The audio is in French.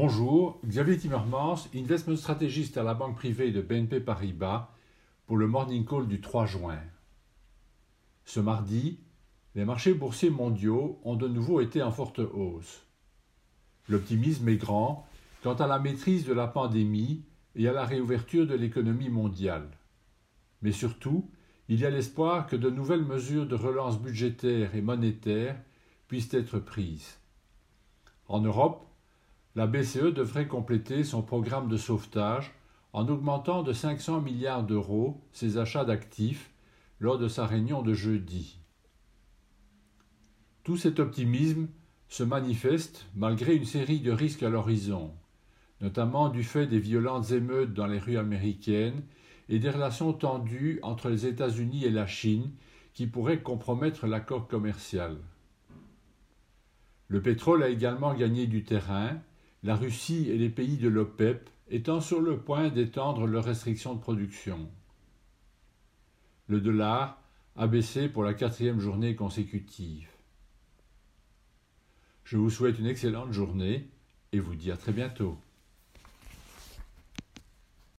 Bonjour, Xavier Timmermans, investment stratégiste à la banque privée de BNP Paribas pour le Morning Call du 3 juin. Ce mardi, les marchés boursiers mondiaux ont de nouveau été en forte hausse. L'optimisme est grand quant à la maîtrise de la pandémie et à la réouverture de l'économie mondiale. Mais surtout, il y a l'espoir que de nouvelles mesures de relance budgétaire et monétaire puissent être prises. En Europe, la BCE devrait compléter son programme de sauvetage en augmentant de 500 milliards d'euros ses achats d'actifs lors de sa réunion de jeudi. Tout cet optimisme se manifeste malgré une série de risques à l'horizon, notamment du fait des violentes émeutes dans les rues américaines et des relations tendues entre les États-Unis et la Chine qui pourraient compromettre l'accord commercial. Le pétrole a également gagné du terrain la Russie et les pays de l'OPEP étant sur le point d'étendre leurs restrictions de production. Le dollar a baissé pour la quatrième journée consécutive. Je vous souhaite une excellente journée et vous dis à très bientôt.